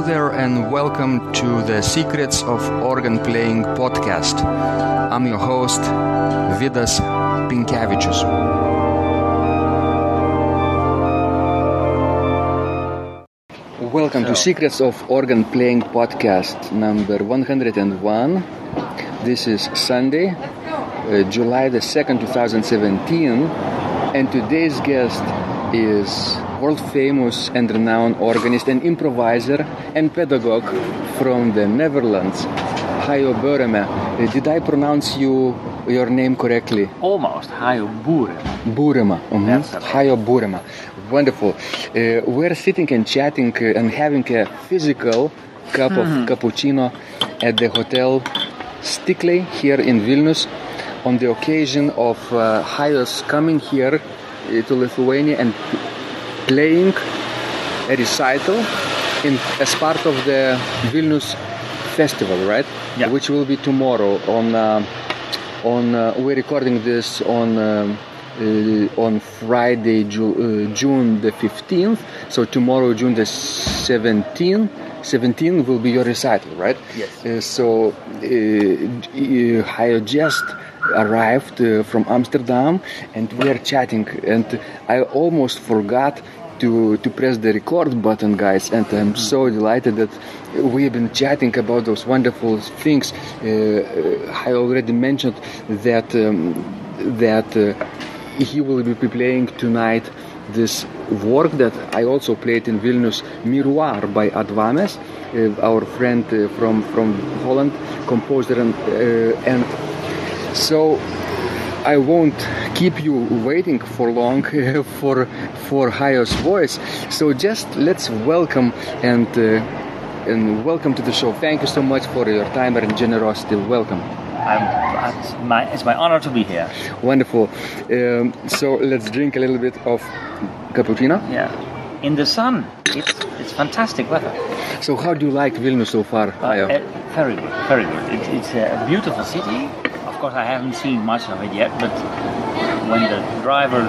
Hello there, and welcome to the Secrets of Organ Playing podcast. I'm your host, Vidas Pinkevičius. Welcome to Secrets of Organ Playing podcast number 101. This is Sunday, uh, July the 2nd, 2017, and today's guest is world famous and renowned organist and improviser and pedagogue from the Netherlands, Hayo Boerema. Did I pronounce you your name correctly? Almost. Hayo. Boerema. Mhm. Hayo Boerema. Wonderful. Uh, we're sitting and chatting uh, and having a physical cup of cappuccino at the hotel Stikliai here in Vilnius on the occasion of uh, Hayo's coming here uh, to Lithuania and playing a recital in as part of the Vilnius festival, right? Yeah. Which will be tomorrow on uh, on uh, we're recording this on um, uh, on Friday, Ju- uh, June the 15th. So tomorrow, June the 17th, 17 will be your recital, right? Yes. Uh, so uh, I just arrived uh, from Amsterdam, and we are chatting, and I almost forgot. To, to press the record button, guys, and I'm so delighted that we have been chatting about those wonderful things. Uh, uh, I already mentioned that um, that uh, he will be playing tonight this work that I also played in Vilnius, Miroir by Ad Wammes, uh, our friend uh, from from Holland, composer and uh, and so I won't keep you waiting for long for for Hayo's voice. So just let's welcome and uh, and welcome to the show. Thank you so much for your time and generosity. Welcome. I'm, it's, my, it's my honor to be here. Wonderful. Um, so let's drink a little bit of cappuccino. Yeah. In the sun. It's, it's fantastic weather. So how do you like Vilnius so far, Hayo? Uh, very good. Very good. It, it's a beautiful city. Of course, I haven't seen much of it yet, but when the driver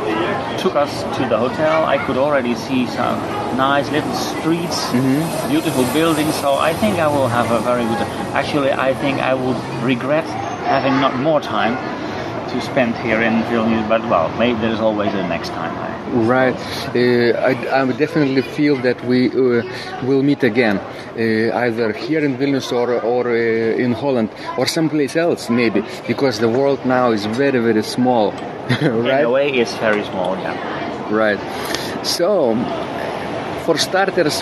took us to the hotel, I could already see some nice little streets, mm-hmm. beautiful buildings. So I think I will have a very good. Actually, I think I would regret having not more time to spend here in Vilnius. But well, maybe there's always a next time. Right. Uh, I, I definitely feel that we uh, will meet again, uh, either here in Vilnius or, or uh, in Holland or someplace else, maybe, because the world now is very, very small. In right? a way, it's very small. Yeah. Right. So, for starters,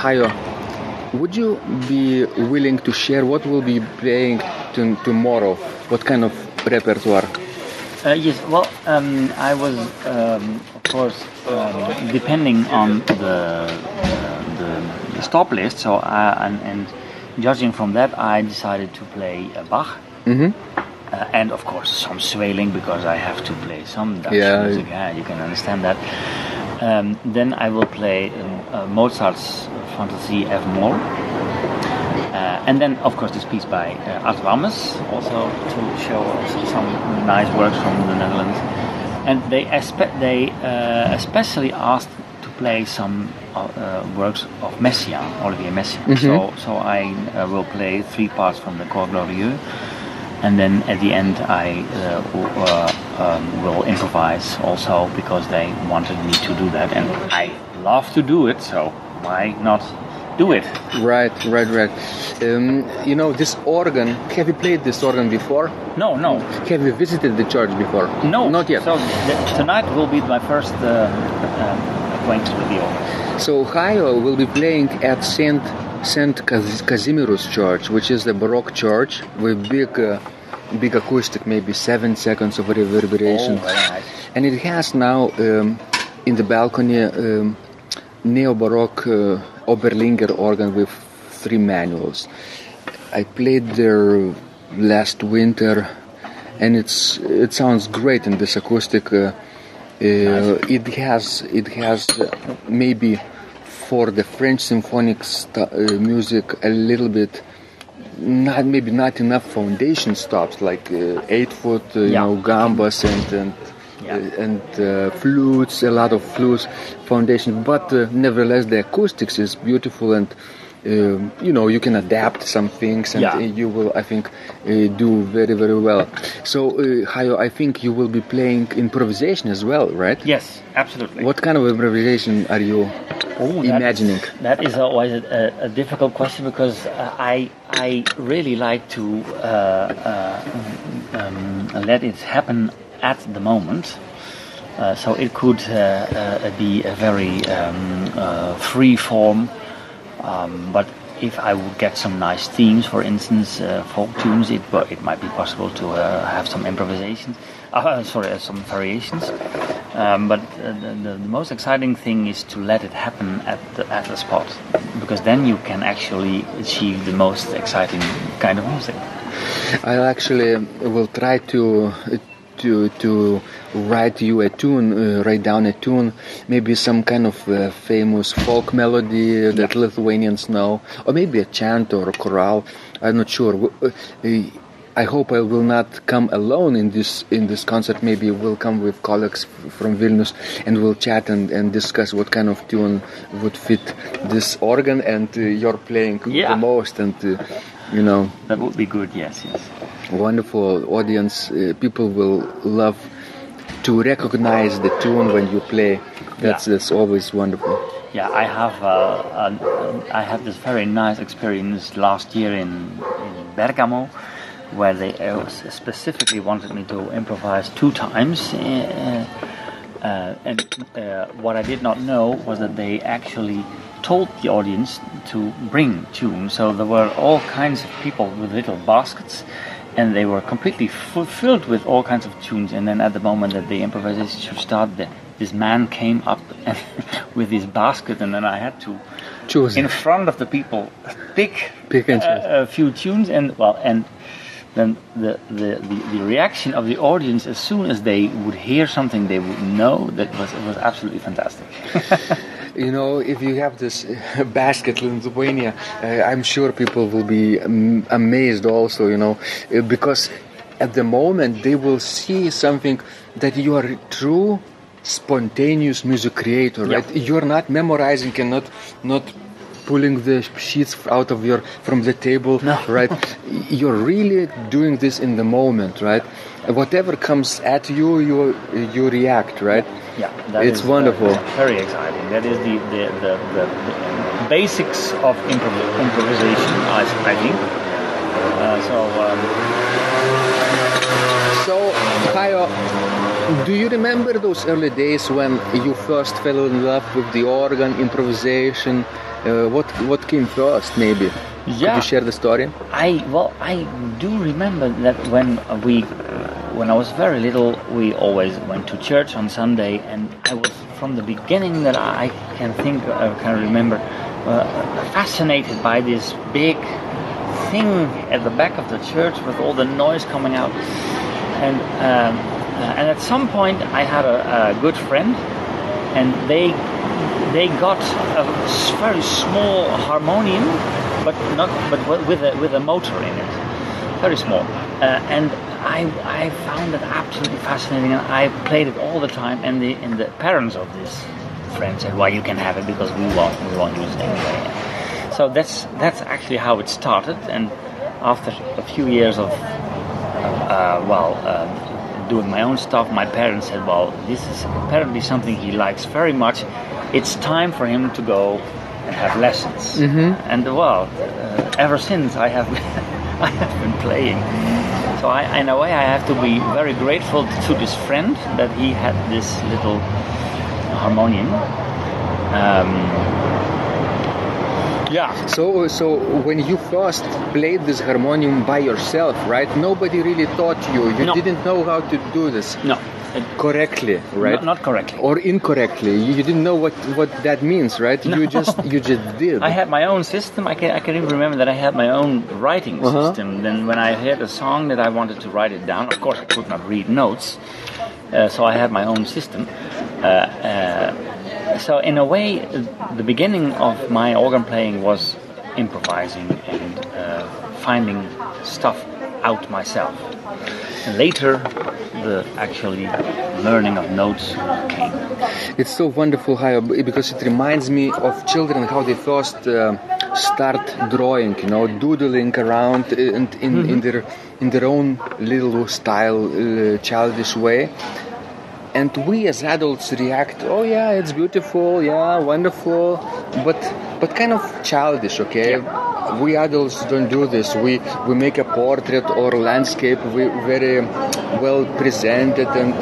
Hayo, would you be willing to share what will be playing tomorrow? What kind of repertoire? Uh, yes, well, um, I was, um, of course, um, depending on the, uh, the, the stop list. So, I, and, and judging from that, I decided to play uh, Bach. Mhm. Uh, and of course, some Sweelinck because I have to play some Dutch Yeah. music. Yeah, you can understand that. Um, then I will play um, uh, Mozart's Fantasie F Moll. Uh, and then, of course, this piece by uh, Ad Wammes, also to show also some nice works from the Netherlands. And they espe- they uh, especially asked to play some uh, uh, works of Messiaen, Olivier Messiaen. So, so I uh, will play three parts from the Corps Glorieux, and then at the end I uh, uh, um, will improvise also because they wanted me to do that, and I love to do it. So why not do it? Right, right, right. Um, you know, this organ, have you played this organ before? No, no, Have you visited the church before? no, Not yet. So th- tonight will be my first uh, um, acquaintance with the organ. So Hayo will be playing at Saint Saint Kaz- Kazimierz Church, which is the Baroque church with big, uh, big acoustic, maybe seven seconds of reverberation, Oh, very nice. and it has now um, in the balcony um, neo-Baroque uh, Oberlinger organ with three manuals. I played there last winter, and it's it sounds great in this acoustic. Uh, uh, it has it has maybe for the French symphonic st- uh, music a little bit not maybe not enough foundation stops like uh, eight foot uh, you Yeah. know gambas and and Yeah. uh, and uh, flutes, a lot of flutes, foundation. But uh, nevertheless, the acoustics is beautiful and. Um, you know, you can adapt some things, and Yeah. uh, you will, I think, uh, do very, very well. So, uh, Hayo, I think you will be playing improvisation as well, right? Yes, absolutely. What kind of improvisation are you Oh, imagining? That is always a, a, a difficult question because uh, I I really like to uh, uh, um, let it happen at the moment. Uh, so it could uh, uh, be a very um, uh, free form, um, but if I would get some nice themes, for instance, uh, folk tunes, it it might be possible to uh, have some improvisations. Uh, sorry, some variations. Um, but the, the, the most exciting thing is to let it happen at the, at the spot, because then you can actually achieve the most exciting kind of music. I actually will try to to to write you a tune, uh, write down a tune, maybe some kind of uh, famous folk melody that Lithuanians know, or maybe a chant or a chorale. I'm not sure. Uh, I hope I will not come alone in this in this concert. Maybe we'll come with colleagues from Vilnius and we'll chat and, and discuss what kind of tune would fit this organ and uh, you're playing Yeah. the most and uh, you know That would be good. Yes, yes. Wonderful audience. Uh, people will love to recognize the tune when you play. That's Yeah. that's always wonderful. Yeah, I have uh, an, I had this very nice experience last year in, in Bergamo, where they uh, specifically wanted me to improvise two times. Uh, uh, and uh, what I did not know was that they actually told the audience to bring tunes. So there were all kinds of people with little baskets, and they were completely filled with all kinds of tunes. And then at the moment that the improvisation should start, the, this man came up and with his basket, and then I had to Choose. in front of the people pick, Pick and a, a few tunes and well and then the, the, the, the reaction of the audience as soon as they would hear something they would know that was it was absolutely fantastic You know, if you have this basket in Lithuania, uh, I'm sure people will be um, amazed also, you know, uh, because at the moment they will see something that you are true spontaneous music creator, Yeah. right? You're not memorizing and not not pulling the sheets out of your from the table, No. right? You're really doing this in the moment, right? Whatever comes at you, you you react, right? yeah that It's is, wonderful. very exciting that is the the, the, the, the basics of improv- improvisation I, I think uh, so um, So, Hayo, do you remember those early days when you first fell in love with the organ, improvisation? Uh, what what came first, maybe? Could Yeah. you share the story? I well, I do remember that when we, when I was very little, we always went to church on Sunday, and I was from the beginning that I can think, I can remember, uh, fascinated by this big thing at the back of the church with all the noise coming out, and um, and at some point I had a, a good friend, and they they got a very small harmonium, but not but with a with a motor in it, very small, uh, and I I found it absolutely fascinating, and I played it all the time. And the and the parents of this friend said, "Well, you can have it because we won't we won't use it anyway." So that's that's actually how it started, and after a few years of uh, well, uh, doing my own stuff, my parents said, well, this is apparently something he likes very much. It's time for him to go and have lessons. Mm-hmm. And well, uh, ever since I have, I have been playing. So I, in a way, I have to be very grateful to this friend that he had this little harmonium. Um, yeah. So, so when you first played this harmonium by yourself, right? Nobody really taught you. You No. didn't know how to do this No, correctly, right? not, not correctly. or incorrectly. You you didn't know what what that means, right? No. You just you just did. I had my own system. I can, I can even remember that I had my own writing Uh-huh. system. Then when I heard a song that I wanted to write it down, of course I could not read notes, uh, so I had my own system. Uh, uh, so in a way, the beginning of my organ playing was improvising and uh, finding stuff out myself. And later, the actually learning of notes came. It's so wonderful how because it reminds me of children how they first uh, start drawing, you know, doodling around and in, Mm-hmm. in their in their own little style, uh, childish way. And we as adults react, oh yeah, it's beautiful, yeah, wonderful, but but kind of childish, okay? We adults don't do this. We we make a portrait or landscape we very well presented and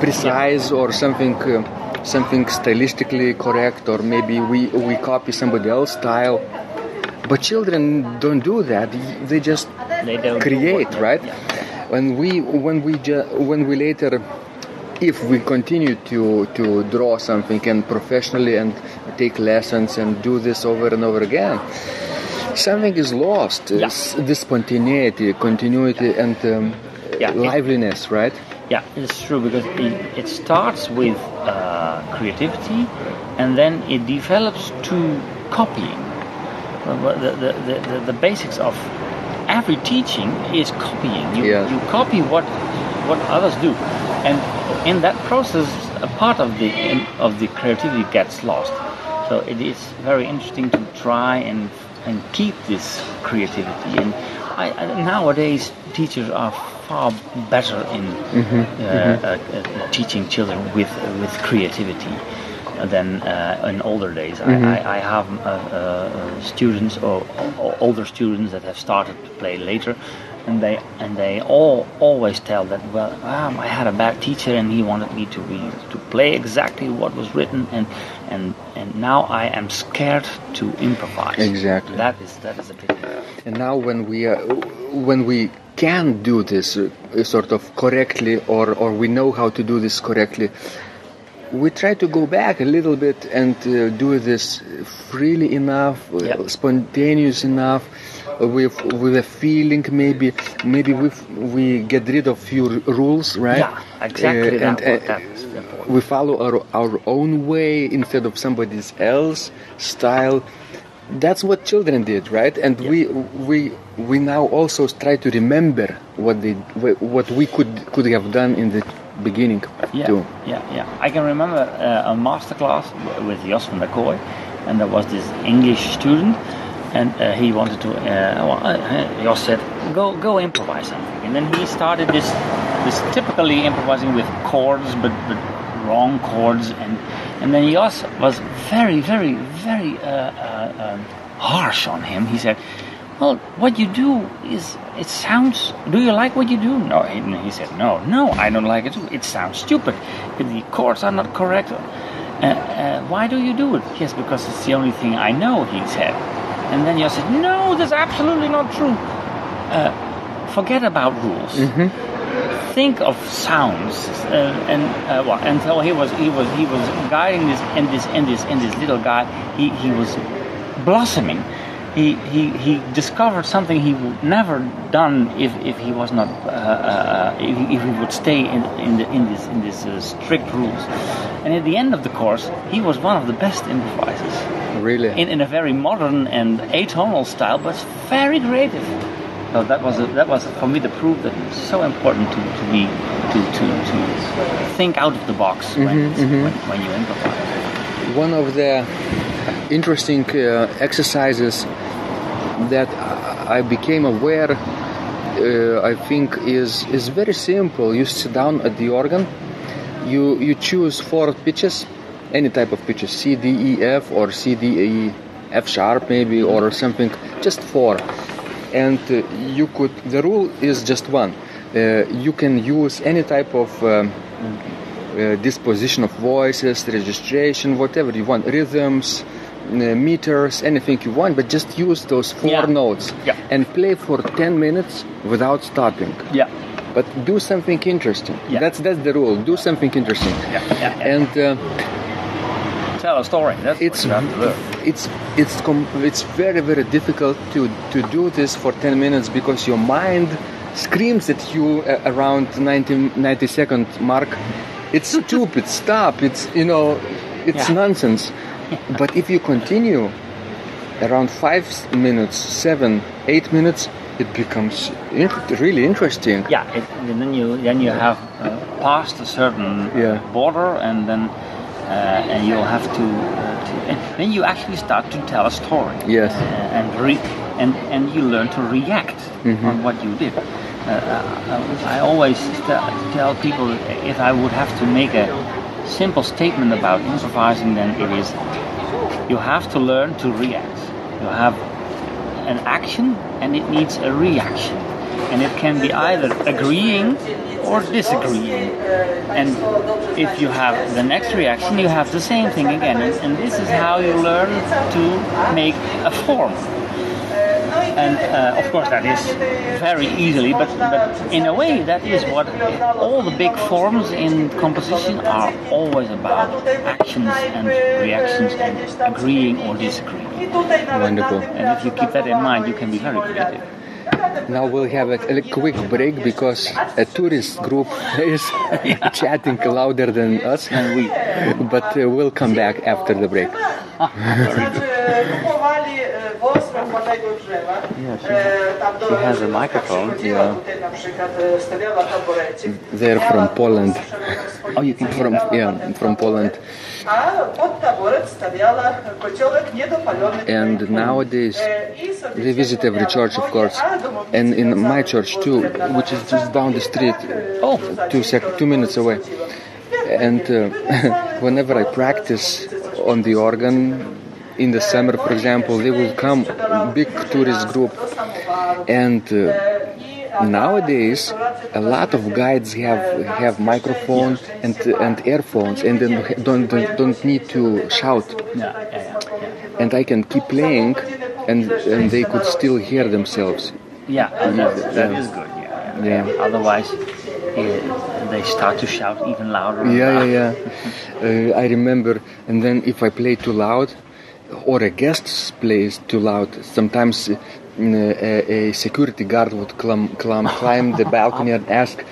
precise or something uh, something stylistically correct or maybe we we copy somebody else's style. But children don't do that. They just They create right? Yeah, when we when we ju- when we later if we continue to to draw something and professionally and take lessons and do this over and over again something is lost Yeah. It's the spontaneity continuity and um, Yeah, liveliness right Yeah, it's true because it, it starts with uh, creativity and then it develops to copying. The, the, the, the, the basics of every teaching is copying. You, Yeah. you copy what what others do, and in that process, a part of the of the creativity gets lost. So it is very interesting to try and and keep this creativity. And I, I, nowadays, teachers are far better in uh, Uh, uh, teaching children with with creativity than uh, in older days. I, I, I have uh, uh, students or, or older students that have started to play later, and they and they all always tell that well, um, I had a bad teacher and he wanted me to be to play exactly what was written, and and and now I am scared to improvise. Exactly. That is that is a pity. And now, when we uh, when we can do this uh, sort of correctly, or or we know how to do this correctly, we try to go back a little bit and uh, do this freely enough, uh, spontaneous enough, with with a feeling. Maybe maybe we we get rid of few rules, right? Yeah, exactly. Uh, and, uh, we follow our, our own way instead of somebody else style that's what children did right and we we we now also try to remember what they what we could could have done in the beginning Yeah, too yeah, yeah. I can remember uh, a master class with Jos van der Kooi, and there was this English student, and uh, he wanted to. Uh, well, uh, Jos said, "Go, go, improvise something," and then he started this, this typically improvising with chords, but but wrong chords, and and then Jos was very, very, very uh, uh, um, harsh on him. He said. Well, what you do is, it sounds. Do you like what you do? No, he, he said, no, no, I don't like it. It sounds stupid. The chords are not correct. Uh, uh, why do you do it? Yes, because it's the only thing I know, he said. And then you said, no, that's absolutely not true. Uh, forget about rules. Think of sounds, uh, and uh, well, and so he was he was he was guiding this and this and this and this little guy. He he was blossoming. He, he, he discovered something he would never done if, if he was not uh, uh, if, he- if he would stay in, in, the, in this in this uh, strict rules. And at the end of the course, he was one of the best improvisers really in, in a very modern and atonal style, but very creative. So that was a, that was for me the proof that it's so important to, to be to, to, to think out of the box when, when, when you improvise. one of the interesting uh, exercises that I became aware, uh, I think, is is very simple. You sit down at the organ, you you choose four pitches, any type of pitches, C, D, E, F, or C, D, E, F sharp maybe, or something, just four. And uh, you could. The rule is just one. Uh, you can use any type of um, uh, disposition of voices, registration, whatever you want, rhythms, uh, meters, anything you want, but just use those four Yeah. notes Yeah. and play for 10 minutes without stopping. Yeah, But do something interesting. Yeah. That's that's the rule. Do something interesting. yeah, yeah. yeah. And uh, Tell a story. That's it's what you have to learn. it's it's com- it's very very difficult to to do this for 10 minutes because your mind screams at you uh, around 90 90 second mark it's stupid stop it's you know it's Yeah. nonsense but if you continue around 5 minutes 7 8 minutes it becomes in- really interesting. Yeah, it, and then you then you have uh, passed a certain Yeah. border, and then and you'll have to, uh, to and then you actually start to tell a story. Yes. Uh, and re, and and you learn to react Mm-hmm. on what you did. Uh, uh, I always st- tell people if I would have to make a simple statement about improvising, then it is you have to learn to react. You have an action and it needs a reaction. And it can be either agreeing or disagreeing. And if you have the next reaction, you have the same thing again. And, this is how you learn to make a form. And uh, of course, that is very easily, but, but in a way, that is what all the big forms in composition are always about actions and reactions and agreeing or disagreeing. Wonderful. And if you keep that in mind, you can be very creative. Now we'll have a, a quick break because a tourist group is chatting louder than us, And we, but uh, we'll come back after the break. Znaczy, kupowali e, włos łamanego drzewa. E, tam do, has a microphone. Chodziła tutaj na przykład, stawiała taborecik. They're from Poland. Oh, you can From yeah, from Poland. A pod taboret stawiała kociołek niedopalony. And nowadays they visit every church, of course, and in my church too, which is just down the street, oh, two two sec- two minutes away. And uh, whenever I practice on the organ in the summer, for example, they will come big tourist group, and uh, nowadays a lot of guides have have microphone and and earphones, and then don't don't, don't need to shout yeah, yeah, yeah, yeah. and I can keep playing, and and they could still hear themselves. Yeah, that, that is good. Yeah, yeah. Yeah. Otherwise, uh, they start to shout even louder. Yeah, yeah, yeah. Uh, I remember, and then if I play too loud, or a guest plays too loud, sometimes uh, a, a security guard would climb, climb, climb the balcony and ask.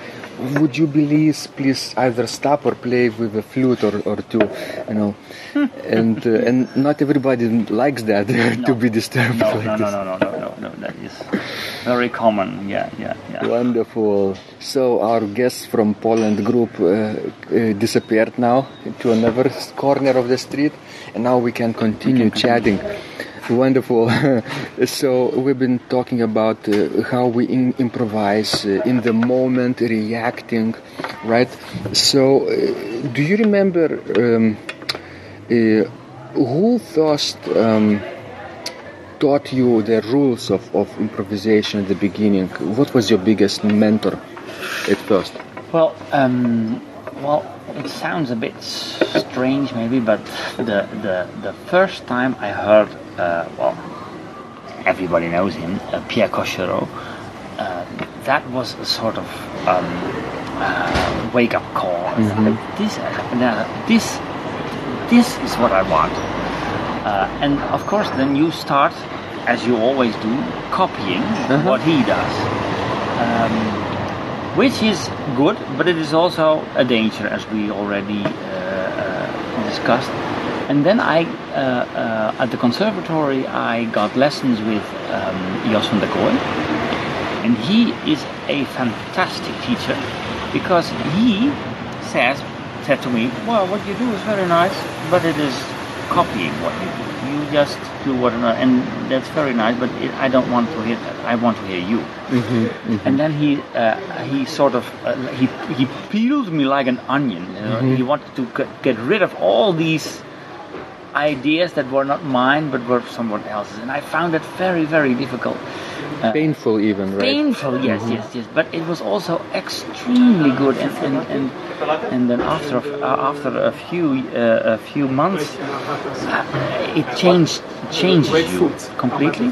Would you please, please either stop or play with a flute or, or two, you know, and uh, and not everybody likes that to be disturbed No, like no, this. no, no, no, no, no. That is very common. Yeah, yeah, yeah. Wonderful. So our guests from Poland group uh, uh, disappeared now to another corner of the street, and now we can continue chatting. Wonderful. so we've been talking about uh, how we in- improvise uh, in the moment, reacting, right? So, uh, do you remember um, uh, who first? Um, taught you the rules of, of improvisation at the beginning? What was your biggest mentor at first? Well, um, well, it sounds a bit strange, maybe, but the the the first time I heard, uh, well, everybody knows him, uh, Pierre Cochereau. Uh, that was a sort of um, uh, wake up call. This, uh, this, this is what I want. Uh, and of course, then you start, as you always do, copying what he does. Um, which is good, but it is also a danger, as we already uh, uh, discussed. And then I, uh, uh, at the conservatory, I got lessons with um, Jos van der Kooi, and he is a fantastic teacher because he says said to me, "Well, what you do is very nice, but it is copying what you do. You just do what another, and that's very nice, but it, I don't want to hear that. I want to hear you." And then he uh, he sort of uh, he he peeled me like an onion. You know? He wanted to get, get rid of all these ideas that were not mine but were someone else's, and I found it very very difficult. Uh, Painful, even, right? painful yes yes yes. But it was also extremely good. And and and, and then after a- uh, after a few uh, a few months uh, it changed changes you completely.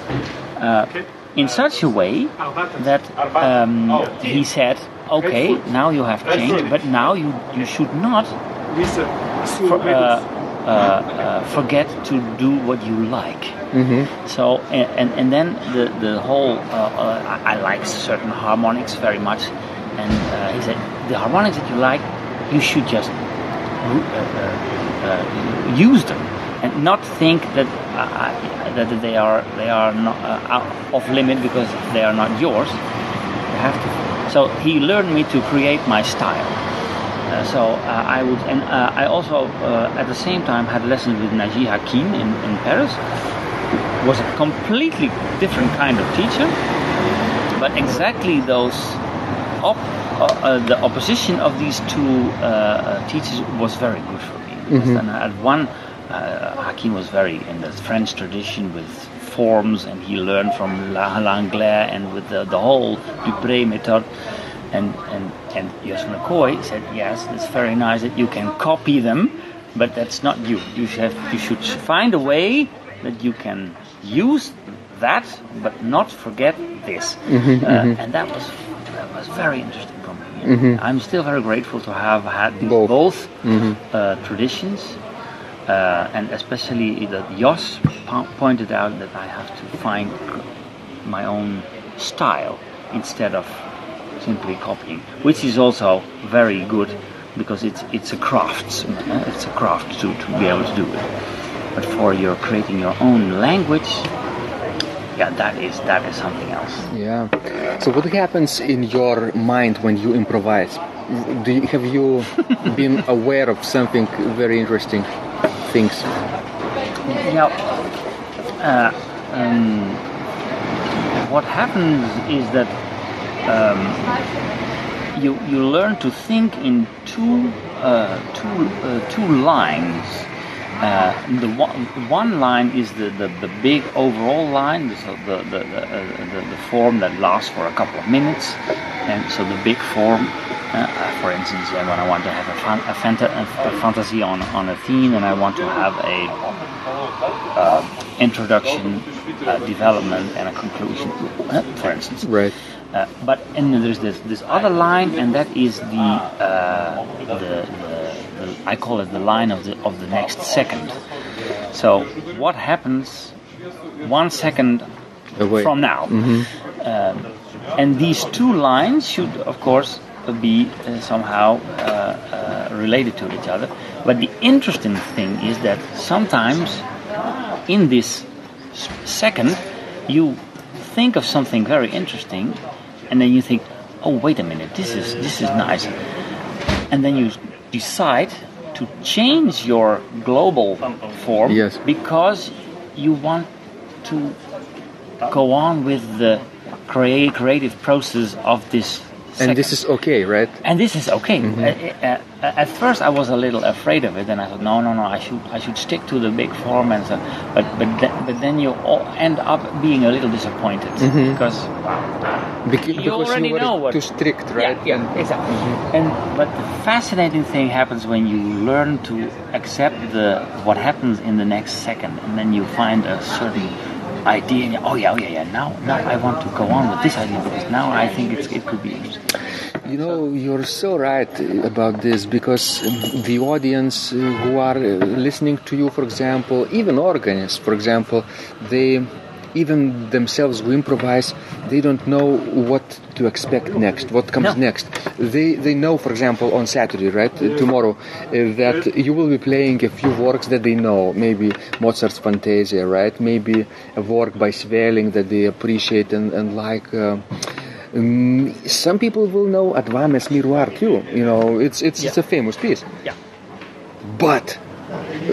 Uh, in such a way that um, he said okay now you have changed but now you you should not for, uh, uh, forget to do what you like. So and, and and then the the whole uh, uh, I, I like certain harmonics very much, and uh, he said the harmonics that you like, you should just uh, uh, uh, use them. and not think that uh, that they are they are not uh, off limit because they are not yours. You have to. So he learned me to create my style. Uh, so uh, I would, and uh, I also uh, at the same time had lessons with Naji Hakim in, in Paris. Was a completely different kind of teacher, but exactly those op, the opposition of these two teachers was very good for me. Mm-hmm. And at one uh, Hakim was very in the French tradition with forms, and he learned from Langlais and with the, the whole Dupré method. And and and Jos van der Kooi said, yes, it's very nice that you can copy them, but that's not you. You should have, you should find a way that you can use that, but not forget this. Mm-hmm, uh, mm-hmm. And that was that was very interesting for me. Mm-hmm. I'm still very grateful to have had both, both mm-hmm. uh, traditions uh, and especially that Jos pointed out that I have to find my own style instead of simply copying, which is also very good because it's it's a craft. It's a craft to, to be able to do it. But for your creating your own language, yeah, that is that is something else. Yeah. So what happens in your mind when you improvise? Do you, have you been aware of something very interesting? things? Yeah. Uh, um, what happens is that um, you you learn to think in two uh, two uh, two lines. Uh, the one, one line is the, the, the big overall line, the, the, the, the, the form that lasts for a couple of minutes, and so the big form uh, for instance, uh, when I want to have a, fan, a, fanta- a, fantasy on, on a theme and I want to have a uh, introduction, uh, development, and a conclusion, uh, for instance. Right. Uh, but and there's this this other line, and that is the, the, the, the I call it the line of the of the next second. So what happens one second Away. from now? Mm-hmm. Um, and these two lines should, of course, be uh, somehow uh, uh, related to each other. But the interesting thing is that sometimes in this second you think of something very interesting and then you think oh wait a minute this is this is nice and then you decide to change your global form yes. because you want to go on with the creative process of this and this is okay, right? And this is okay. Mm-hmm. At, at, first, I was a little afraid of it, and I thought, no, no, no, I should, I should stick to the big form, and so, but, but, th- but then you end up being a little disappointed mm-hmm. because Beca- you already you know what too strict, right? Yeah, yeah and, exactly. Mm-hmm. And but the fascinating thing happens when you learn to accept the what happens in the next second, and then you find a certain idea and oh yeah oh yeah yeah now now I want to go on with this idea because now I think it's, it could be interesting. You know you're so right about this because the audience who are listening to you for example even organists for example they even themselves who improvise they don't know what to expect next what comes no. next they they know for example on saturday right tomorrow uh, that you will be playing a few works that they know maybe mozart's fantasia right maybe a work by sweelinck that they appreciate and, and like uh, um, some people will know Ad Wammes Miroir too. You know, it's it's, yeah. it's a famous piece. Yeah. But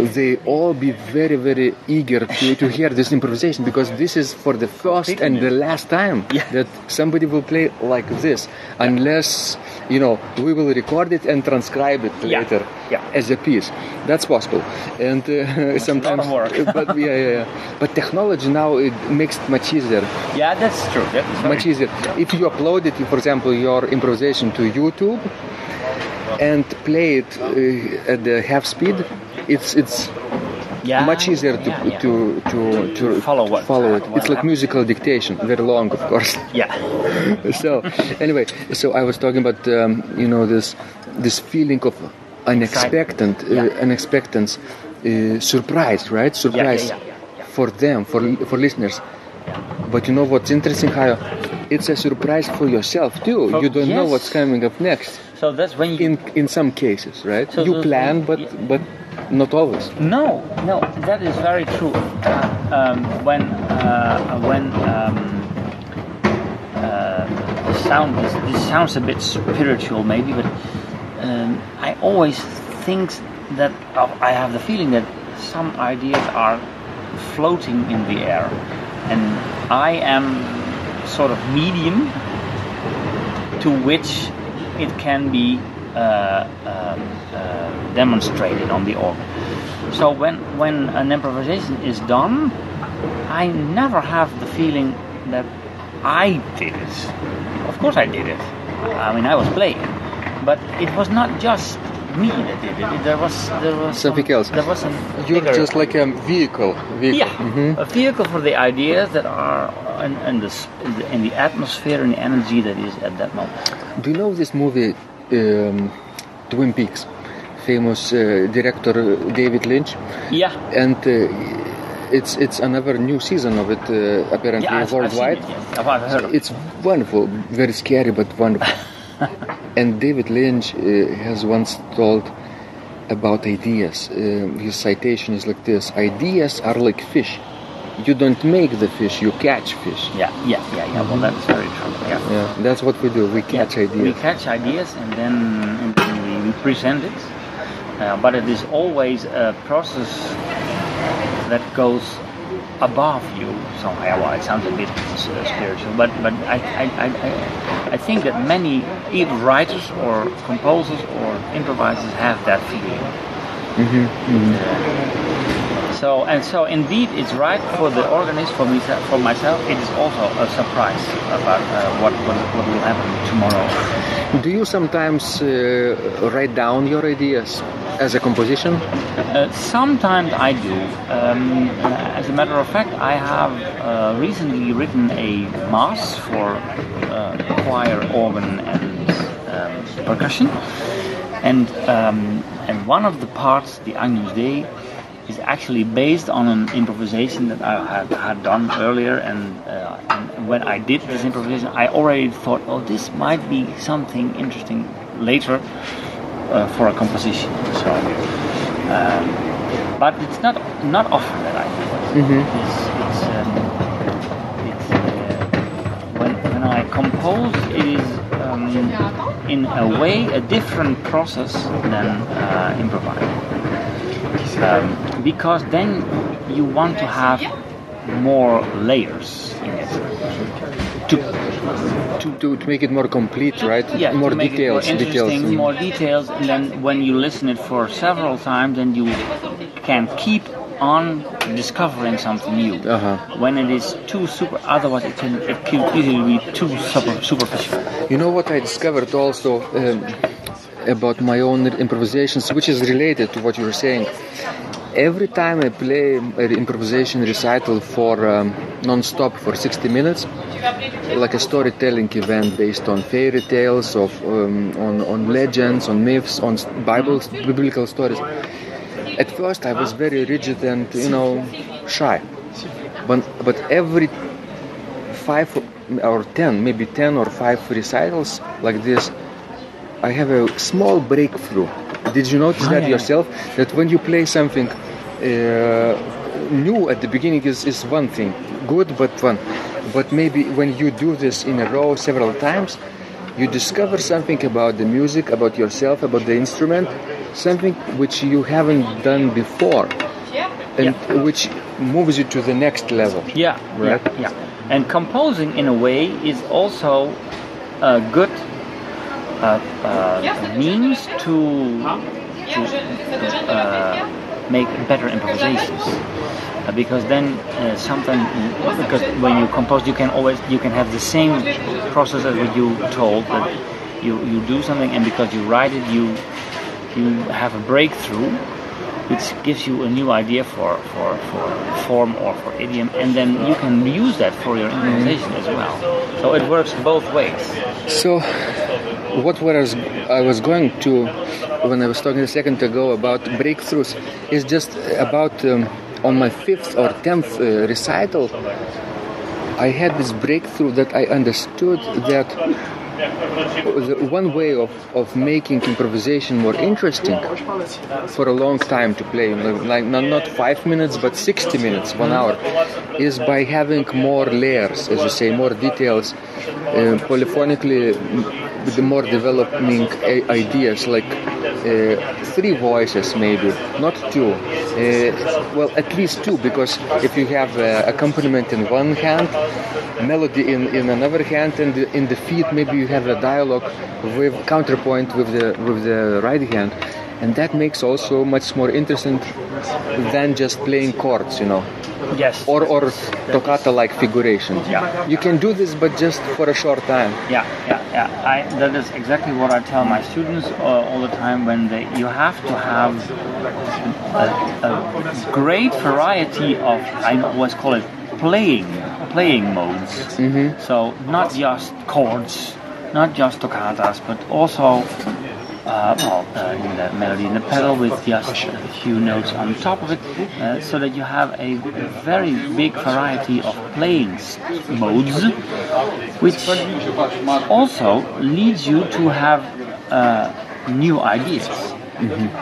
they all be very very eager to, to hear this improvisation because this is for the first and the last time yeah. that somebody will play like this unless you know we will record it and transcribe it later yeah. as a piece. That's possible. And uh, sometimes but yeah, yeah, yeah. But technology now it makes it much easier. Yeah that's true. That's much easier. if you upload it for example your improvisation to youtube and play it uh, at the half speed it's it's yeah, much easier to, yeah, yeah. to to to follow what follow it. It's like musical dictation, very long, of course. Yeah. so anyway, so I was talking about um, you know this this feeling of unexpected, uh, unexpected uh, surprise, right? Surprise for them, for for listeners. But you know what's interesting, how it's a surprise for yourself too. For, you don't yes. know what's coming up next. So that's when you in in some cases, right? So you plan, but but Not always. No, no, that is very true. Uh, um, when uh, when um, uh, the sound this, this sounds a bit spiritual, maybe, but um, I always think that uh, I have the feeling that some ideas are floating in the air, and I am sort of medium to which it can be uh, uh, Uh, um, uh, demonstrated on the organ. So when when an improvisation is done, I never have the feeling that I did it. Of course, I did it. I mean, I was playing, but it was not just me that did it. There was there was Something some- else. There was some. You're bigger- just like a vehicle. vehicle. yeah, Mhm. a vehicle for the ideas that are in, in, the, s- in, the, in the atmosphere and the energy that is at that moment. Do you know this movie, um, Twin Peaks? Famous uh, director David Lynch, Yeah, and uh, it's it's another new season of it uh, apparently yeah, I've, I've worldwide. it, yes. I've, I've it. It's wonderful, very scary but wonderful. and David Lynch uh, has once told about ideas. His citation is like this: "Ideas are like fish. You don't make the fish; you catch fish." Yeah, yeah, yeah, yeah. Well, that's very true. Yeah. Yeah, that's what we do. We catch Yeah, We ideas. catch ideas and then, and then we, we present it. Uh, but it is always a process that goes above you somehow. Well, it sounds a bit uh, spiritual, but but I, I, I, I- think that many either writers or composers or improvisers have that feeling. So and so, indeed, it's right for the organist, for me, for myself. It is also a surprise about uh, what, what what will happen tomorrow. Do you sometimes uh, write down your ideas as a composition? Uh, sometimes I do. Um, uh, as a matter of fact, I have uh, recently written a mass for uh, choir, organ, and um, percussion, and um, and one of the parts, the Agnus Dei, is actually based on an improvisation that I had, had done earlier. And, uh, and when I did this improvisation, I already thought, oh, this might be something interesting later uh, for a composition. So, um, but it's not not often that I do it. It's, it's, um, it's uh, when when I compose, it is um, in a way a different process than uh, improvising um, because then you want to have more layers in it. To, to, To, to make it more complete, right? yeah, more details. more details. Mm. more details, and then when you listen it for several times, then you can keep on discovering something new. Uh-huh. When it is too super, otherwise it can it can easily be too super, superficial. You know what I discovered also um, about my own improvisations, which is related to what you were saying. Every time I play an improvisation recital for um, non-stop for 60 minutes, like a storytelling event based on fairy tales, of um, on, on legends, on myths, on Bibles, biblical stories. At first, I was very rigid and you know shy, but but every five or ten, maybe ten or five recitals like this, I have a small breakthrough. Did you notice Oh, that yeah. yourself? That when you play something new at the beginning is, is one thing, good but one. But maybe when you do this in a row several times, you discover something about the music, about yourself, about the instrument, something which you haven't done before, and which moves you to the next level. Yeah, Right. yeah, yeah. And composing, in a way, is also a good uh, uh, means to, to uh, make better improvisations. Uh, because then uh, sometimes, because when you compose, you can always you can have the same process as what you told that you, you do something, and because you write it, you you have a breakthrough which gives you a new idea for, for, for form or for idiom, and then you can use that for your improvisation as well. So it works both ways. So, what was I was going to when I was talking a second ago about breakthroughs is just about um, on my fifth or tenth uh, recital. I had this breakthrough that I understood that one way of, of making improvisation more interesting for a long time to play, like not, not five minutes but 60 minutes, one hour, is by having more layers, as you say, more details, uh, polyphonically, the more developing ideas, like uh, three voices maybe, not two. Uh, well, at least two, because if you have uh, accompaniment in one hand, melody in, in another hand, and in the feet maybe you have a dialogue with counterpoint with the with the right hand, and that makes also much more interesting than just playing chords, you know. Yes. Or or toccata like figuration. Yeah. You can do this, but just for a short time. Yeah, yeah, yeah. I, that is exactly what I tell my students uh, all the time. When they, you have to have a, a great variety of, I always call it playing, playing modes. Mm-hmm. So not just chords, not just toccatas, but also uh, well, uh, in the melody in the pedal with just a few notes on top of it, uh, so that you have a very big variety of playing modes, which also leads you to have uh, new ideas.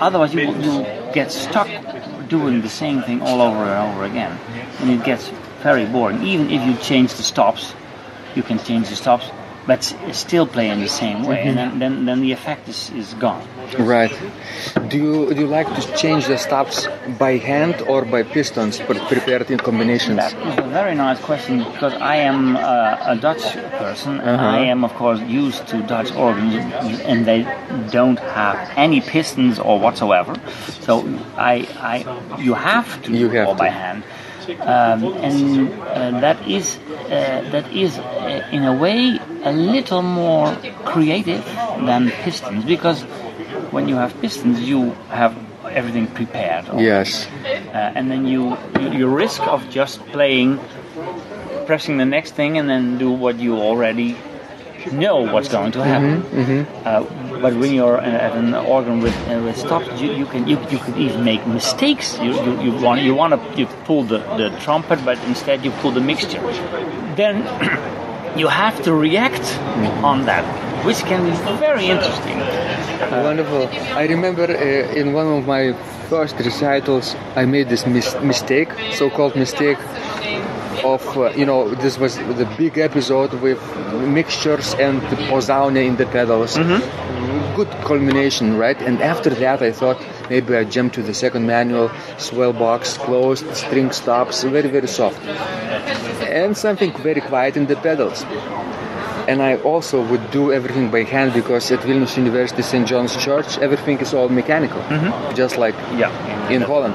Otherwise, you you get stuck doing the same thing all over and over again, and it gets very boring. Even if you change the stops, you can change the stops, but still play in the same way, and then, then then the effect is, is gone. Right. Do you do you like to change the stops by hand or by pistons pre- prepared in combinations? That is a very nice question because I am uh, a Dutch person and Uh-huh. I am, of course, used to Dutch organs and they don't have any pistons or whatsoever. So I, I, you have to You do have all to. by hand. Um, and uh, that is uh, that is uh, in a way a little more creative than pistons because when you have pistons you have everything prepared Yes. uh, and then you, you you risk of just playing, pressing the next thing, and then do what you already know what's going to happen. Uh, but when you're uh, at an organ with uh, with stops, you, you can you, you could even make mistakes. You you, you want you want to you pull the, the trumpet, but instead you pull the mixture. Then you have to react on that, which can be very interesting. Wonderful. I remember uh, in one of my first recitals, I made this mis- mistake, so-called mistake of uh, you know this was the big episode with mixtures and the posaune in the pedals. Good culmination, right? And after that, I thought maybe I jump to the second manual, swell box closed, string stops, very very soft, and something very quiet in the pedals and I also would do everything by hand because at Vilnius University St. John's Church everything is all mechanical, just like Yeah. in Holland.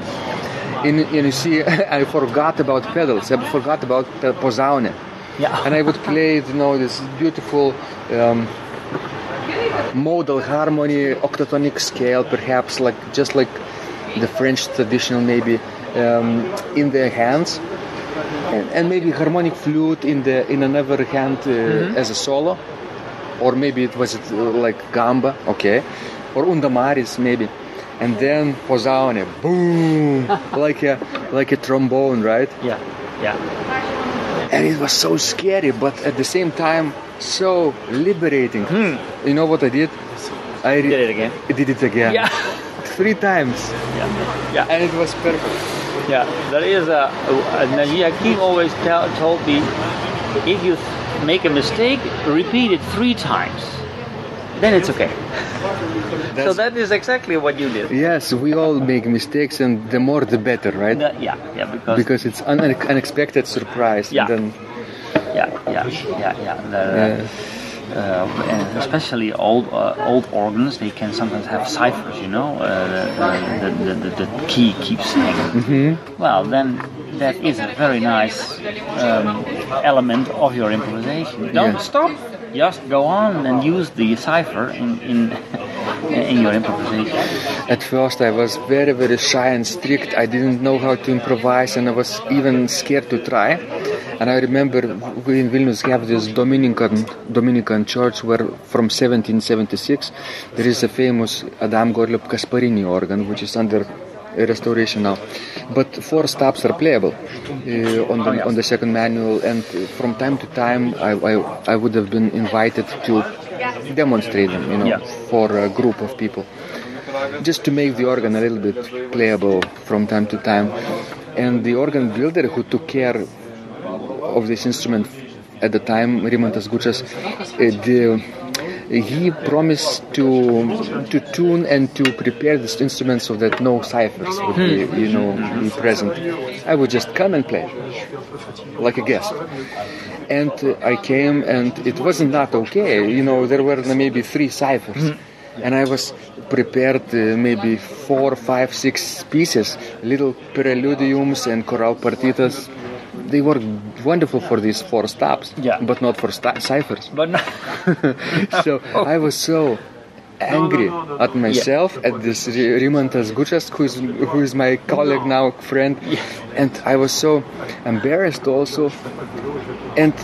In, and you see, I forgot about pedals. I forgot about the posaune, Yeah. and I would play, you know, this beautiful um, modal harmony, octatonic scale, perhaps like just like the French traditional, maybe um, in their hands, and, and maybe harmonic flute in the in another hand uh, as a solo, or maybe it was uh, like gamba, okay, or unda maris maybe, and then posaune, boom, like a like a trombone, right? Yeah. Yeah. and it was so scary but at the same time so liberating hmm. you know what i did i re- Did it again. I did it again Yeah. three times Yeah. Yeah. and it was perfect Yeah, there is a, a Naji Hakim always tell, told me if you make a mistake, repeat it three times, then it's okay. so That's- exactly what you did. yes we all make mistakes and the more the better right The- yeah, yeah, because, because it's an une- unexpected surprise Yeah. and then yeah, yeah, yeah, yeah. The, Uh, and especially old uh, old organs, they can sometimes have ciphers. You know, uh, the, the, the, the key keeps hanging. Well, then that is a very nice um, element of your improvisation. Don't Yeah. stop. Just go on and use the cipher in in, in your improvisation. At first, I was very, very shy and strict. I didn't know how to improvise, and I was even scared to try. And I remember we in Vilnius have this Dominican Dominican church where, from 1776, there is a famous Adam Gottlieb Casparini organ, which is under restoration now. But four stops are playable uh, on the on the second manual, and from time to time, I, I I would have been invited to demonstrate them, you know, Yeah. for a group of people, just to make the organ a little bit playable from time to time. And the organ builder who took care of this instrument at the time, Rimantas Gučas, uh, the, he promised to to tune and to prepare this instrument so that no ciphers would be, you know, be present. I would just come and play, like a guest. And uh, I came, and it wasn't that okay. You know, there were maybe three ciphers. And I was prepared uh, maybe four, five, six pieces, little preludiums and chorale partitas. They were wonderful for these four stops, Yeah. but not for sta- ciphers. But no, so oh. I was so angry at myself, at this Ri- Rimantas Gučas, who is who is my colleague now, friend, and I was so embarrassed also. And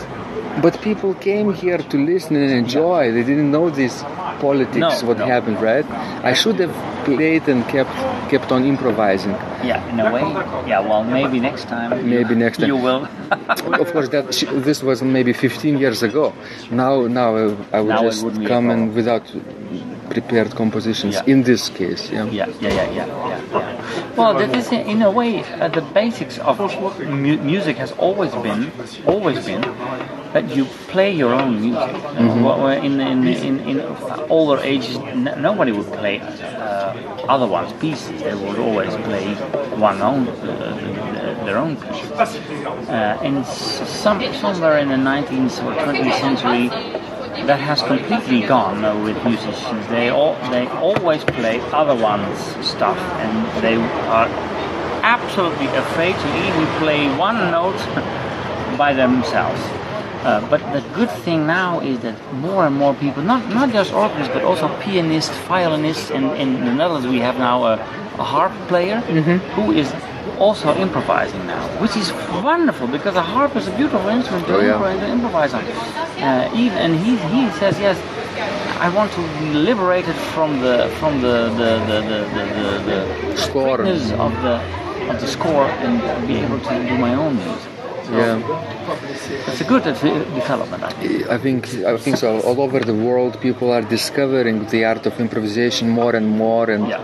but people came here to listen and enjoy. They didn't know this politics, No, what no. happened, right? I should have played and kept kept on improvising. yeah, in a way, yeah. Well, maybe next time. Maybe you, next time. you will. of course, that this was maybe 15 years ago. Now, now I, I would Now just wouldn't be a come and without prepared compositions. Yeah. In this case, yeah. Yeah, yeah, yeah, yeah, yeah. yeah. Well, that is in a way uh, the basics of mu- music has always been, always been that you play your own music. Well, in, in, in, in older ages, n- nobody would play uh, other one's pieces. They would always play one own, uh, their own piece. Uh, and s- some, somewhere in the 19th or 20th century, that has completely gone uh, with musicians. They all they always play other one's stuff, and they are absolutely afraid to even play one note by themselves. Uh, but the good thing now is that more and more people, not not just organists, but also pianists, violinists, and in the Netherlands we have now a, a harp player who is also improvising now, which is wonderful because a harp is a beautiful instrument to, Oh, yeah. to improvise on. Uh, even and he he says yes. I want to be liberated from the from the the the the, the, the, the Score. of the of the score and be able to do my own music. Yeah. It's a good development, I think. I think I think so. All over the world, people are discovering the art of improvisation more and more, and Yeah.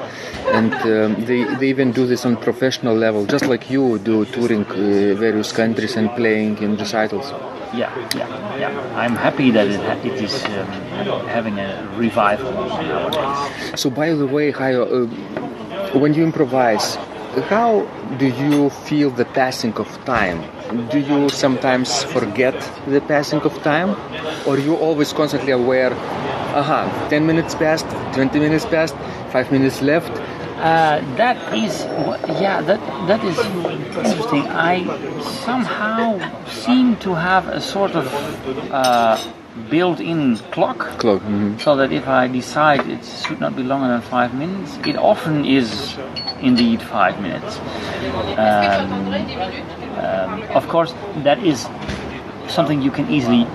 and um, they they even do this on professional level, just like you do, touring uh, various countries and playing in recitals. Yeah, yeah, yeah. I'm happy that it, ha- it is um, having a revival nowadays. So, by the way, Hayo, uh, when you improvise, how do you feel the passing of time? Do you sometimes forget the passing of time, or you always constantly aware? Aha, ten minutes passed, twenty minutes passed, five minutes left. Uh, that is, yeah, that that is interesting. I somehow seem to have a sort of uh, built-in clock. Clock. mhm. So that if I decide it should not be longer than five minutes, it often is indeed five minutes. Um, um, of course, that is something you can easily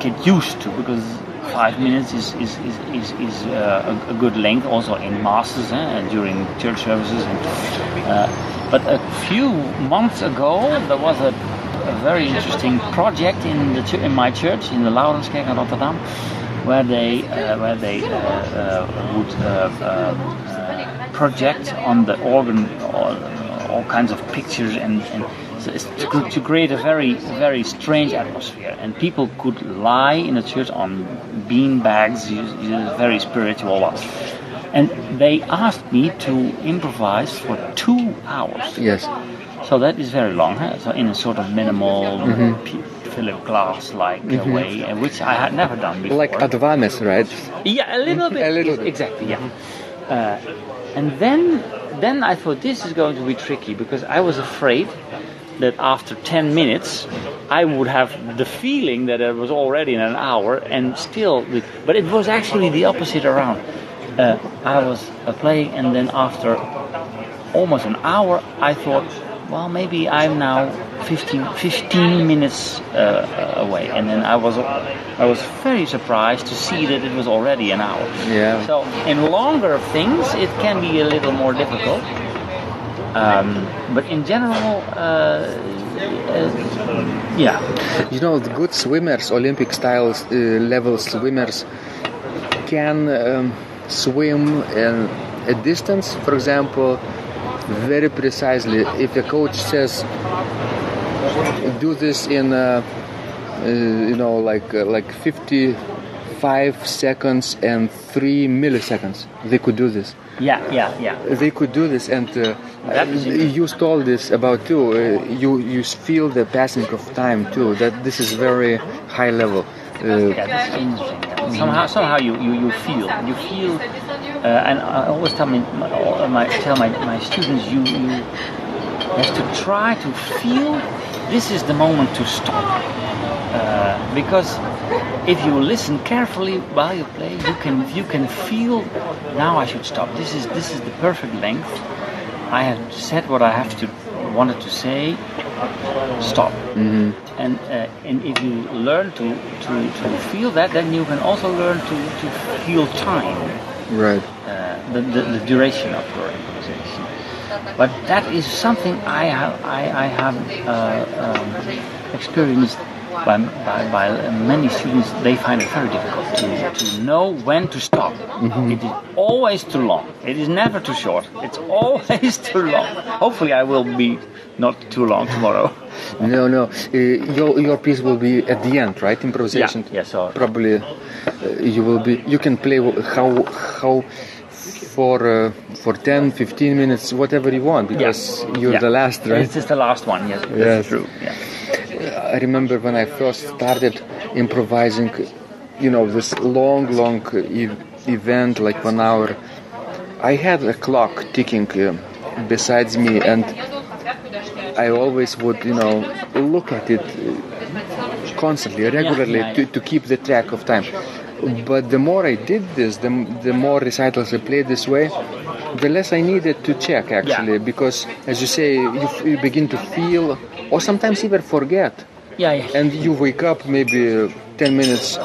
get used to because five minutes is is is, is, is uh, a, a good length also in masses eh, and during church services. And, uh, but a few months ago, there was a, a very interesting project in the in my church in the Laurenskerk in Rotterdam, where they uh, where they uh, uh, would uh, project on the organ all, all kinds of pictures and, and so it's to, to create a very very strange atmosphere and people could lie in the church on bean bags you- you- very spiritual ones and they asked me to improvise for two hours Yes. so that is very long huh? so in a sort of minimal P- Philip Glass like way uh, which I had never done before Like Ad Wammes, right? yeah, a little bit. A little bit. Exactly, yeah. Uh, and then, then I thought this is going to be tricky because I was afraid that after 10 minutes I would have the feeling that it was already in an hour and still, but it was actually the opposite around. Uh, I was uh, playing and then after almost an hour I thought, well, maybe I'm now 15, 15 minutes uh, away, and then I was I was very surprised to see that it was already an hour. Yeah. So in longer things, it can be a little more difficult. Um, but in general, uh, uh, yeah, You know, the good swimmers, Olympic style uh, level swimmers, can um, swim in a distance, for example, very precisely. If a coach says, "Do this in," uh, uh, you know, like uh, like 55 seconds and three milliseconds, they could do this. Yeah, yeah, yeah. They could do this, and uh, you told this about too. Uh, you you feel the passing of time too. That this is very high level. Uh, Yeah, this is interesting. Yeah. Somehow, somehow you, you, you feel, you feel, uh, and I always tell me, my, uh, my tell my, my students, you, you have to try to feel. This is the moment to stop, uh, because if you listen carefully while you play, you can you can feel. Now I should stop. This is this is the perfect length. I have said what I have to wanted to say. Stop. And uh, and if you learn to, to, to feel that, then you can also learn to, to feel time, right. uh, the, the, the duration of your improvisation. But that is something I have I, I have uh, um, experienced by, by, by many students. They find it very difficult to, to know when to stop. It is always too long. It is never too short. It's always too long. Hopefully, I will be not too long tomorrow. No, no. Uh, your your piece will be at the end, right? Improvisation. Yeah, yeah, so- probably uh, you will be. You can play how how for uh, for 10, 15 minutes, whatever you want, because you're Yeah. the last, right? This is the last one. Yes, that's Yes. true. Yeah. I remember when I first started improvising, you know, this long, long e- event, like one hour. I had a clock ticking uh, besides me, and I always would, you know, look at it uh, constantly, regularly, yeah, to, yeah. to keep the track of time. But the more I did this, the, the more recitals I played this way, the less I needed to check actually, because as you say, you, you begin to feel, or sometimes even forget Yeah, yeah. and you wake up maybe uh, 10 minutes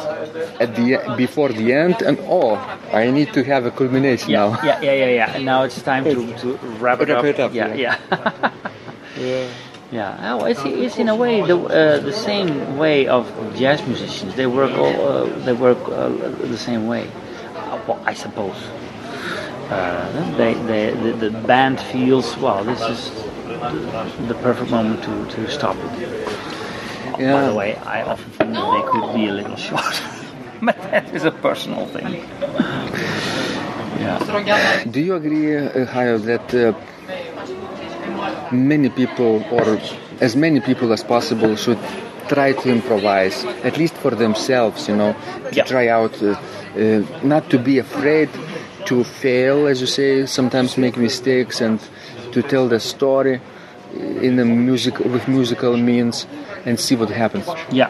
at the before the end and oh i need to have a culmination yeah, now yeah, yeah, yeah, yeah. And now it's time to, to wrap it Wrap up. it up, Yeah, yeah. yeah. yeah. Oh, it's, it's in a way the uh, the same way of jazz musicians. They work all uh, they work uh, the same way. Uh, well, I suppose. Uh, they, they, the, the band feels well. This is the, the perfect moment to, to stop it. By the way, I often think that they could be a little short, but that is a personal thing. Yeah. do you agree uh, Hayo, that uh, many people or as many people as possible should try to improvise at least for themselves you know to Yeah. try out uh, uh, not to be afraid to fail as you say sometimes make mistakes and to tell the story in the music with musical means and see what happens Yeah,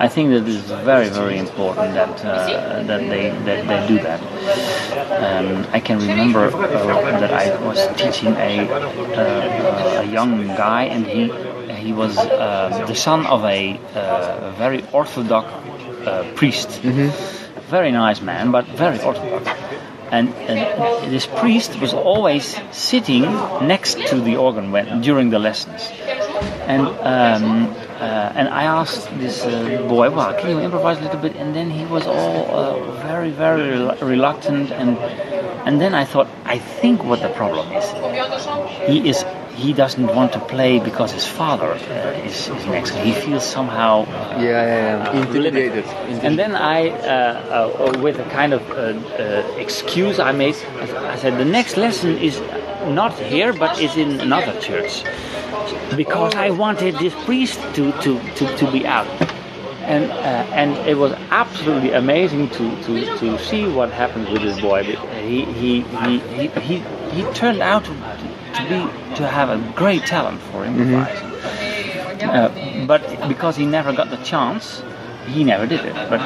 I think that it's very, very important that uh, that they that they do that. Um, I can remember uh, that I was teaching a uh, a young guy, and he he was uh, the son of a uh, very orthodox uh, priest. Very nice man, but very orthodox. And, and this priest was always sitting next to the organ when, during the lessons. And um, uh, and I asked this uh, boy, "Well, can you improvise a little bit?" And then he was all uh, very, very rel- reluctant. And and then I thought, I think what the problem is, he is he doesn't want to play because his father uh, is, is next. He feels somehow uh, yeah yeah, yeah. intimidated and then I, uh, uh, with a kind of uh, uh, excuse I made, I said the next lesson is not here, but is in another church, because I wanted this priest to to, to, to be out. And uh, and it was absolutely amazing to, to, to see what happened with this boy. He he he he, he, he turned out to, be to have a great talent for improvising. Uh, but because he never got the chance, he never did it. But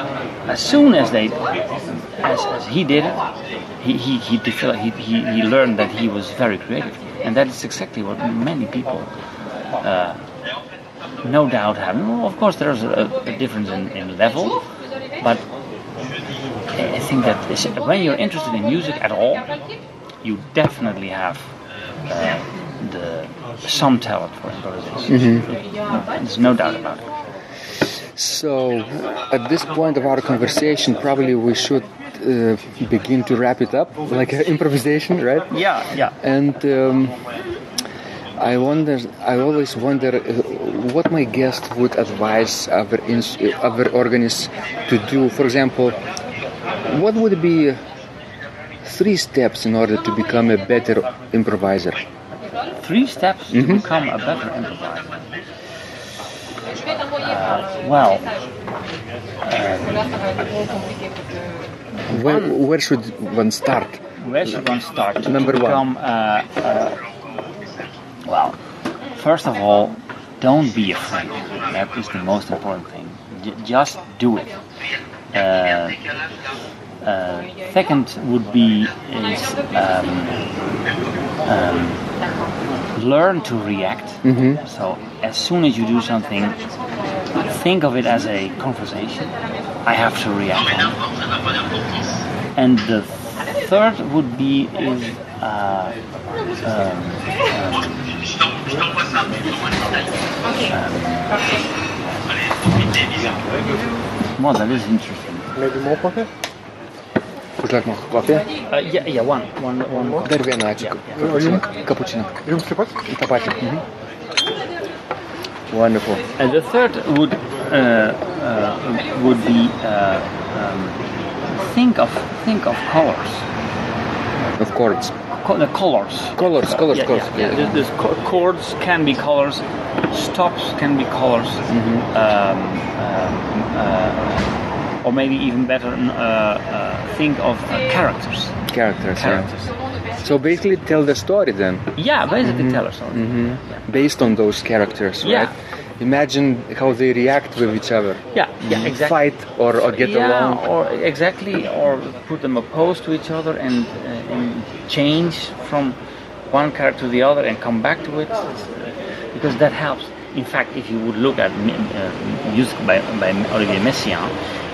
as soon as they, as, as he did it, he he he, developed, he he he learned that he was very creative, and that is exactly what many people, uh, no doubt, have. Well, of course, there's a, a difference in, in level, but I think that when you're interested in music at all, you definitely have. Uh, the some talent for improvisation. There's no doubt about it. So, at this point of our conversation, probably we should uh, begin to wrap it up, like an improvisation, right? Yeah, yeah. And um, I wonder, I always wonder uh, what my guest would advise other, ins- uh, other organists to do. For example, what would be three steps in order to become a better improviser? Three steps to become a better improviser. Uh, well, Where, where should one start? where should one start to Number one. become? Uh, uh, well, first of all, don't be afraid. That is the most important thing. J- just do it. Uh, second would be is um, um, learn to react. So as soon as you do something, think of it as a conversation. I have to react. And the third would be is uh, um, um, well, that is interesting. Maybe more coffee? Would you like more coffee? Uh, yeah, yeah, one, one, one. more. Dar vieną, ačiū. Cappuccino. Cappuccino. Jums taip pat? Tą patį. Mhm. Wonderful. And the third would uh, uh, would be uh, um, think of think of colors. Of course. Co- the colors. Colors, colors, yeah, colors. Yeah, yeah. This, this co- chords can be colors, stops can be colors, um, um, uh, or maybe even better, uh, uh, think of uh, characters. Characters, Characters. yeah. So basically tell the story then, Yeah, basically tell us something. based on those characters, Yeah. right? Imagine how they react with each other. Yeah, yeah, exactly. Fight or, or get yeah, along. or exactly, or put them opposed to each other and, uh, and change from one character to the other and come back to it, because that helps. In fact, if you would look at uh, music by, by Olivier Messiaen,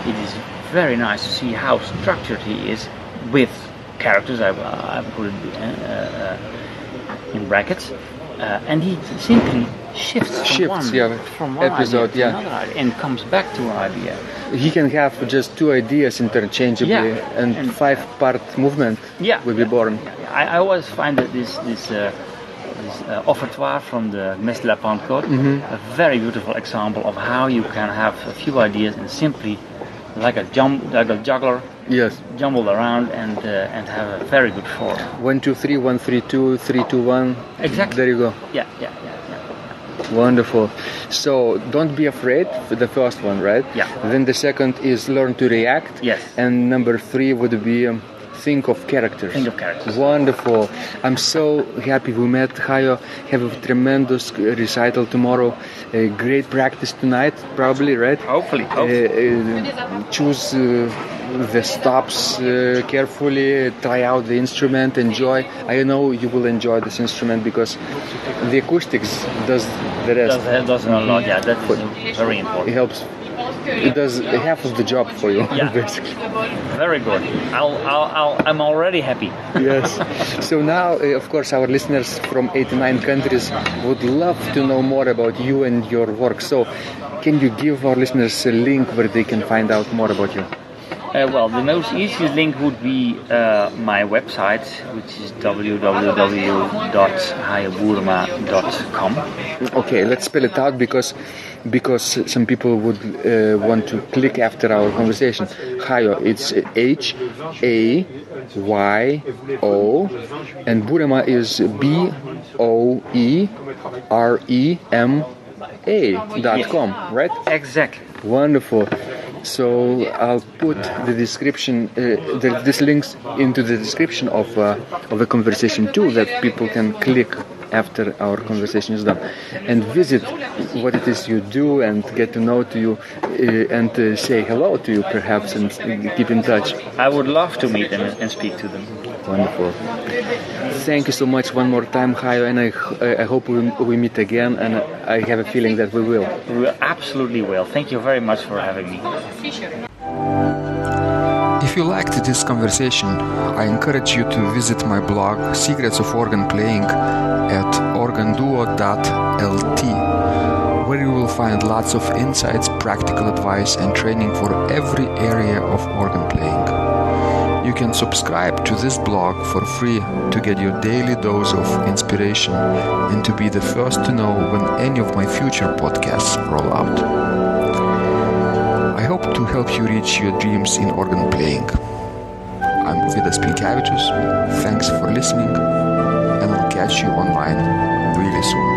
it is very nice to see how structured he is with characters. I've, I've put it uh, uh, in brackets, uh, and he simply shifts from Shifts, one, yeah, from one episode, yeah. another and comes back to an idea. He can have just two ideas interchangeably Yeah, and, and- five-part movement Yeah. will be born. I, I always find that this this, uh, this uh, offertoire from the Messe de la Pentecôte a very beautiful example of how you can have a few ideas and simply, like a jump, like a juggler, Yes. jumble around and uh, and have a very good form. One, two, three, one, three, two, three, two, one. Exactly. There you go. Yeah, yeah, yeah, yeah. Wonderful. So don't be afraid for the first one, right? Yeah. Then the second is learn to react. Yes. And number three would be um, think of characters. Think of characters. Wonderful. I'm so happy we met. Hayo, have a tremendous recital tomorrow. A great practice tonight, probably, right? Hopefully, Uh, hopefully. uh, choose uh, the stops uh, carefully, try out the instrument, enjoy. I know you will enjoy this instrument because the acoustics does the rest. does, does a lot. Yeah, that is very important. It helps. It does half of the job for you, Yeah. basically. Very good. I'll, I'll, I'll, I'm already happy. Yes. So now, uh, of course, our listeners from 89 countries would love to know more about you and your work. So, can you give our listeners a link where they can find out more about you? Uh, well, the most easiest link would be uh, my website, which is www.hayoboerema.com. Okay, let's spell it out because because some people would uh, want to click after our conversation. Hayo, it's H A Y O, and Boerema is B O E R E M A dot com, right? Exactly. Wonderful. So I'll put the description, uh, the, this links into the description of uh, of the conversation too, that people can click after our conversation is done, and visit what it is you do and get to know to you, uh, and uh, say hello to you perhaps, and keep in touch. I would love to meet them and speak to them. Wonderful. Thank you so much one more time, Hayo, and I, I hope we, we meet again, and I have a feeling that we will. We absolutely will. Thank you very much for having me. If you liked this conversation, I encourage you to visit my blog Secrets of Organ Playing at organduo.lt, where you will find lots of insights, practical advice, and training for every area of organ playing. You can subscribe to this blog for free to get your daily dose of inspiration and to be the first to know when any of my future podcasts roll out. I hope to help you reach your dreams in organ playing. I'm Vidas Pinkevičius. Thanks for listening, and I'll catch you online really soon.